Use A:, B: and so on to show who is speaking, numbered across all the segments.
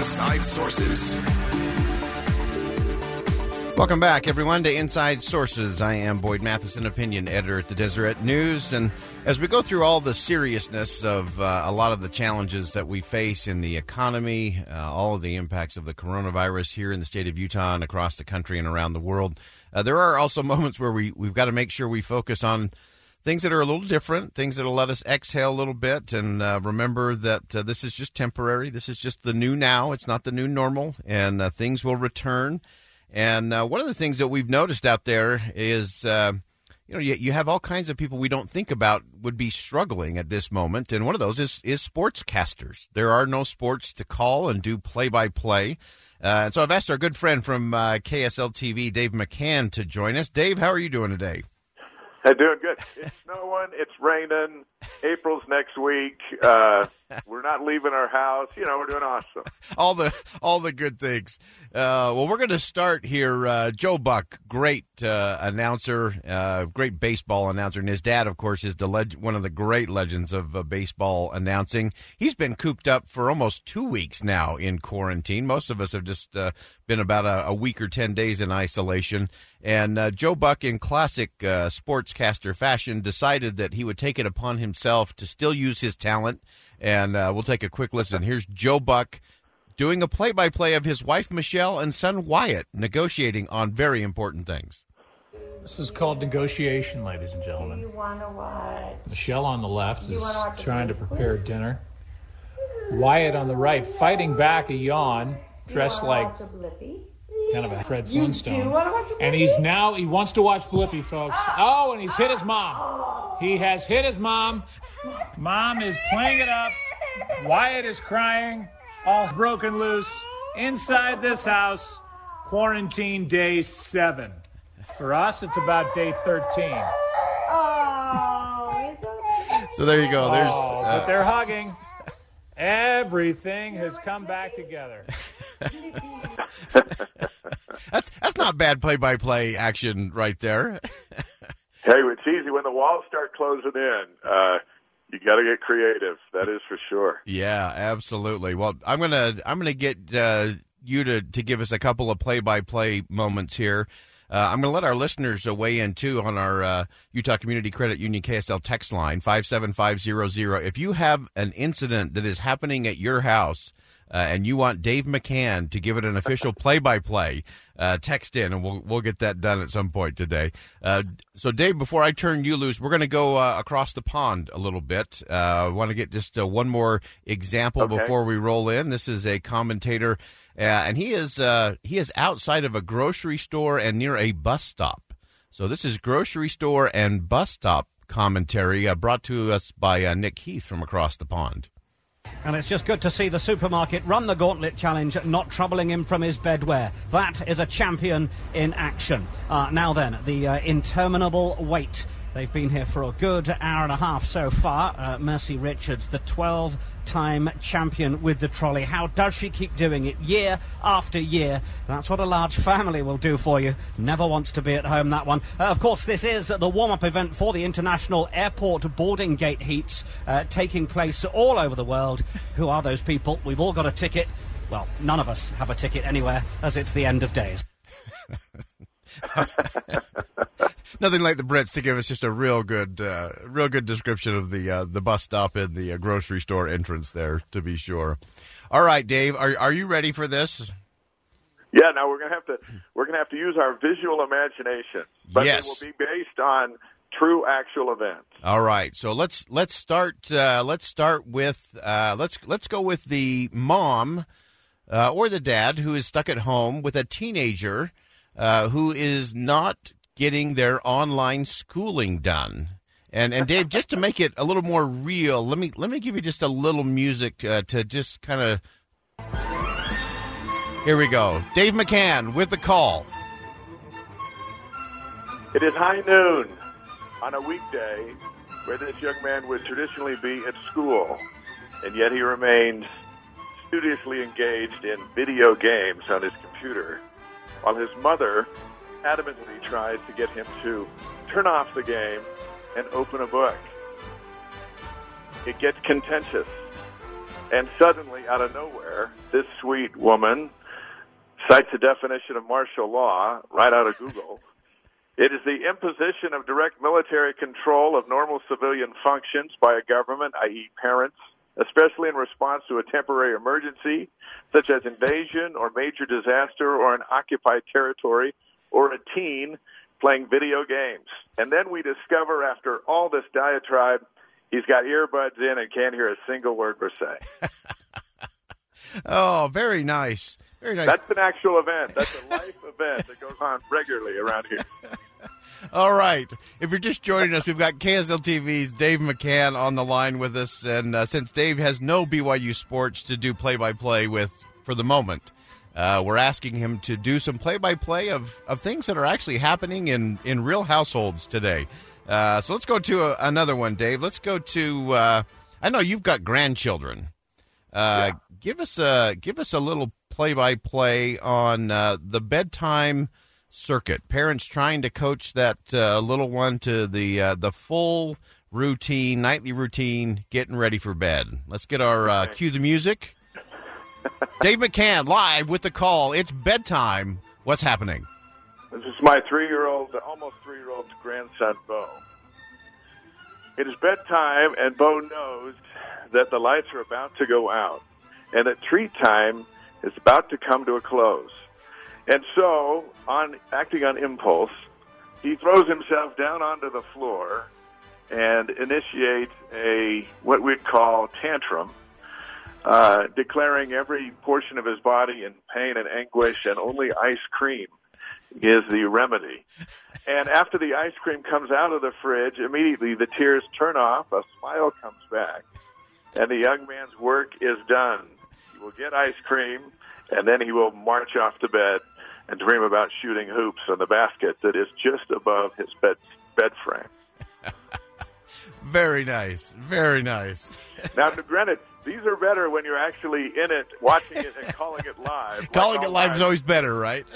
A: Inside Sources.
B: Welcome back, everyone, to Inside Sources. I am Boyd Matheson, opinion editor at the Deseret News. And as we go through all the seriousness of uh, a lot of the challenges that we face in the economy, uh, all of the impacts of the coronavirus here in the state of Utah and across the country and around the world, uh, there are also moments where we, we've got to make sure we focus on things that are a little different, things that'll let us exhale a little bit, and uh, remember that uh, this is just temporary. This is just the new now. It's not the new normal, and uh, things will return. And uh, one of the things that we've noticed out there is, uh, you know, you, you have all kinds of people we don't think about would be struggling at this moment, and one of those is is sportscasters. There are no sports to call and do play by play. And so I've asked our good friend from uh, KSL TV, Dave McCann, to join us. Dave, how are you doing today?
C: I'm doing good. It's snowing. It's raining. April's next week. Uh, we're not leaving our house. You know, we're doing awesome.
B: all the all the good things. Uh, well, we're going to start here. Uh, Joe Buck, great uh, announcer, uh, great baseball announcer, and his dad, of course, is the leg- one of the great legends of uh, baseball announcing. He's been cooped up for almost two weeks now in quarantine. Most of us have just been about a, a, week or ten days in isolation. And Joe Buck, in classic sportscaster fashion, decided that he would take it upon himself to still use his talent and uh, we'll take a quick listen. Here's Joe Buck doing a play by play of his wife, Michelle, and son, Wyatt, negotiating on very important things.
D: This is called negotiation, ladies and gentlemen.
E: You want to watch?
D: Michelle on the left is trying to prepare
E: please?
D: dinner. Wyatt on the right, fighting back a yawn, dressed like
E: watch a Blippi?
D: kind of a Fred
E: You
D: Flintstone.
E: do watch
D: and he's now he wants to watch Blippi, folks. Oh, and he's hit his mom. He has hit his mom. Mom is playing it up. Wyatt is crying. All broken loose inside this house. Quarantine day seven. For us, it's about day thirteen.
E: Oh, it's okay.
B: So there you go. There's
D: Oh,
B: uh,
D: but they're hugging. Everything has come back together.
B: that's that's not bad play by play action right there.
C: Hey, it's easy when the walls start closing in. Uh, you got to get creative. That is for sure.
B: yeah, absolutely. Well, I'm gonna I'm gonna get uh, you to to give us a couple of play by play moments here. Uh, I'm going to let our listeners uh, weigh in too on our uh, Utah Community Credit Union KSL text line five seven five zero zero. If you have an incident that is happening at your house uh, and you want Dave McCann to give it an official play-by-play, uh, text in and we'll we'll get that done at some point today. Uh, so, Dave, before I turn you loose, we're going to go uh, across the pond a little bit. Uh, I want to get just uh, one more example
C: Okay.
B: before we roll in. This is a commentator, uh, and he is uh, he is outside of a grocery store and near a bus stop. So this is grocery store and bus stop commentary uh, brought to us by uh, Nick Heath from across the pond.
F: And it's just good to see the supermarket run the gauntlet challenge, not troubling him from his bedwear. That is a champion in action. Uh, now then, the uh, interminable wait. They've been here for a good hour and a half so far. Uh, Mercy Richards, the 12 time champion with the trolley. How does she keep doing it year after year? That's what a large family will do for you. Never wants to be at home, that one. Uh, of course, this is the warm up event for the International Airport Boarding Gate Heats uh, taking place all over the world. Who are those people? We've all got a ticket. Well, none of us have a ticket anywhere as it's the end of days.
B: Nothing like the Brits to give us just a real good, uh, real good description of the uh, the bus stop and the uh, grocery store entrance there, to be sure. All right, Dave, are are you ready for this?
C: Yeah. Now we're gonna have to we're gonna have to use our visual imagination, but
B: Yes.
C: it will be based on true actual events.
B: All right, so let's let's start uh, let's start with uh, let's let's go with the mom uh, or the dad who is stuck at home with a teenager uh, who is not getting their online schooling done. And and Dave, just to make it a little more real, let me let me give you just a little music uh, to just kind of Here we go. Dave McCann with the call.
C: It is high noon on a weekday where this young man would traditionally be at school, and yet he remains studiously engaged in video games on his computer, while his mother adamantly tries to get him to turn off the game and open a book. It gets contentious, and suddenly, out of nowhere, this sweet woman cites a definition of martial law right out of Google. It is the imposition of direct military control of normal civilian functions by a government, i.e., parents, especially in response to a temporary emergency, such as invasion or major disaster or an occupied territory or a teen playing video games. And then we discover after all this diatribe, he's got earbuds in and can't hear a single word we're saying.
B: Oh, very nice. Very nice.
C: That's an actual event. That's a life event that goes on regularly around here.
B: All right. If you're just joining us, we've got KSL TV's Dave McCann on the line with us. And uh, since Dave has no BYU sports to do play by play with for the moment, uh, we're asking him to do some play by play of of things that are actually happening in, in real households today. Uh, so let's go to a, another one, Dave. Let's go to. Uh, I know you've got grandchildren. Uh, Give us a give us a little play by play on uh, the bedtime circuit. Parents trying to coach that uh, little one to the uh, the full routine, nightly routine, getting ready for bed. Let's get our uh, cue the music. Dave McCann live with the call. It's bedtime. What's happening?
C: This is my three-year-old, almost three-year-old grandson, Bo. It is bedtime, and Bo knows that the lights are about to go out, and that treat time is about to come to a close. And so, on acting on impulse, he throws himself down onto the floor and initiates a what we'd call tantrum, uh, declaring every portion of his body in pain and anguish, and only ice cream is the remedy. And after the ice cream comes out of the fridge, immediately the tears turn off, a smile comes back, and the young man's work is done. He will get ice cream, and then he will march off to bed and dream about shooting hoops on the basket that is just above his bed bed frame.
B: Very nice. Very nice.
C: Now, granted, these are better when you're actually in it, watching it, and calling it live. Like
B: Calling it live is always better, right?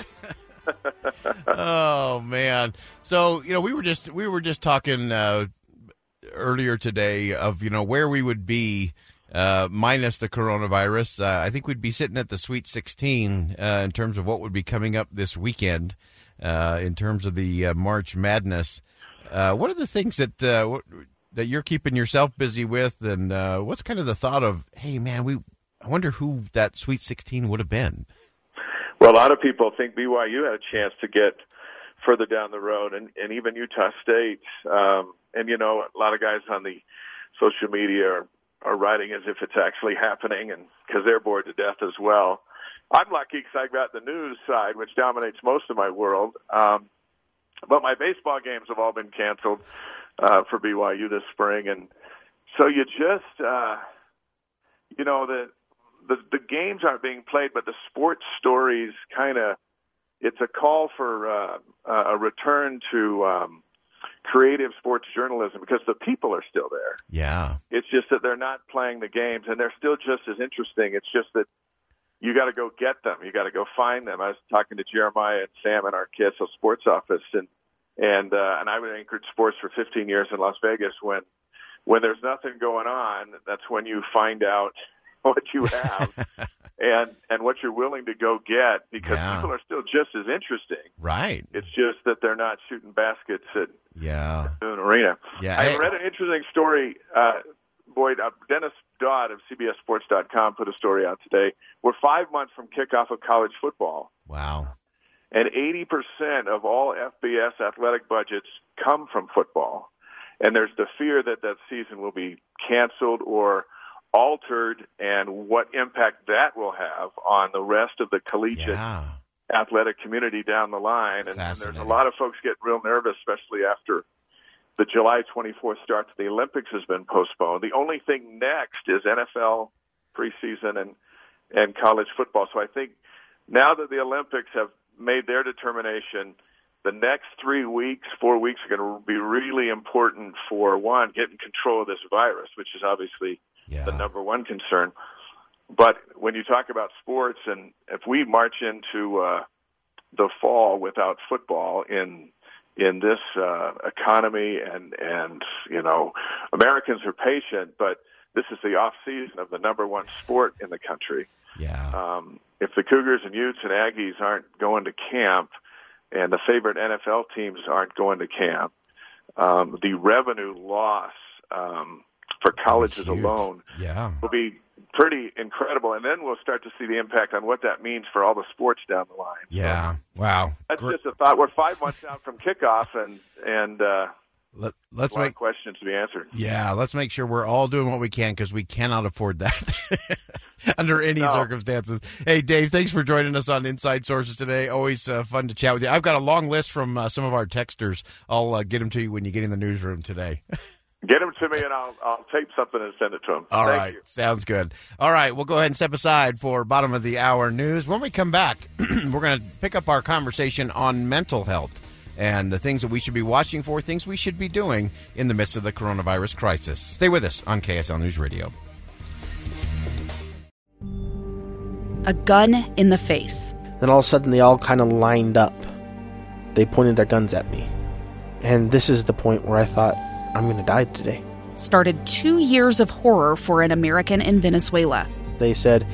B: oh man. So you know, we were just we were just talking uh, earlier today of you know where we would be uh, minus the coronavirus. Uh, I think we'd be sitting at the Sweet 16 uh, in terms of what would be coming up this weekend uh, in terms of the uh, March Madness. Uh, what are the things that uh, that you're keeping yourself busy with, and uh, what's kind of the thought of, hey man, we I wonder who that Sweet 16 would have been.
C: Well, a lot of people think BYU had a chance to get further down the road, and, and even Utah State. Um, and you know, a lot of guys on the social media are, are writing as if it's actually happening, and because they're bored to death as well. I'm lucky because I got the news side, which dominates most of my world. Um, but my baseball games have all been canceled uh, for BYU this spring, and so you just, uh, you know, the the the games aren't being played, but the sports stories kind of it's a call for uh, a return to um, creative sports journalism because the people are still there.
B: Yeah.
C: It's just that they're not playing the games, and they're still just as interesting. It's just that you got to go get them. You got to go find them. I was talking to Jeremiah and Sam in our KSL sports office, and and uh, and I anchored sports for 15 years in Las Vegas. When when there's nothing going on, that's when you find out what you have and and what you're willing to go get because
B: Yeah.
C: people are still just as interesting.
B: Right.
C: It's just that they're not shooting baskets at
B: Yeah.
C: Boone Arena.
B: Yeah,
C: I
B: I-
C: read an interesting story. Uh, Boyd, uh, Dennis Dodd of CBSSports.com put a story out today. We're five months from kickoff of college football,
B: Wow.
C: And 80% of all FBS athletic budgets come from football. And there's the fear that that season will be canceled or altered, and what impact that will have on the rest of the collegiate
B: Yeah.
C: athletic community down the line. And, and there's a lot of folks getting real nervous, especially after the July 24th start to the Olympics has been postponed. The only thing next is NFL preseason and and college football. So I think now that the Olympics have made their determination, the next three weeks, four weeks are going to be really important for one, getting control of this virus, which is obviously
B: Yeah.
C: the number one concern. But when you talk about sports, and if we march into uh, the fall without football in in this uh, economy, and and you know, Americans are patient, but this is the off season of the number one sport in the country.
B: Yeah.
C: Um, if the Cougars and Utes and Aggies aren't going to camp, and the favorite NFL teams aren't going to camp, um, the revenue loss um, for colleges alone
B: Yeah.
C: will be pretty incredible. And then we'll start to see the impact on what that means for all the sports down the line.
B: Yeah. Wow.
C: That's
B: Gr-
C: just a thought. We're five months out from kickoff, and and uh,
B: Let, let's make
C: questions to be answered.
B: Yeah, let's make sure we're all doing what we can because we cannot afford that under any
C: No.
B: circumstances. Hey, Dave, thanks for joining us on Inside Sources today. Always uh, fun to chat with you. I've got a long list from uh, some of our texters. I'll uh, get them to you when you get in the newsroom today.
C: Get them to me, and I'll I'll tape something and send it to them.
B: All
C: Thank
B: right,
C: you.
B: sounds good. All right, we'll go ahead and step aside for bottom of the hour news. When we come back, we're going to pick up our conversation on mental health and the things that we should be watching for, things we should be doing in the midst of the coronavirus crisis. Stay with us on KSL News Radio.
G: A gun in the face.
H: Then all of a sudden, they all kind of lined up. They pointed their guns at me. And this is the point where I thought, I'm going to die today.
G: Started two years of horror for an American in Venezuela.
H: They said,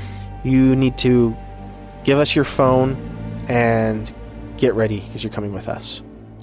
H: You need to give us your phone and get ready because you're coming with us.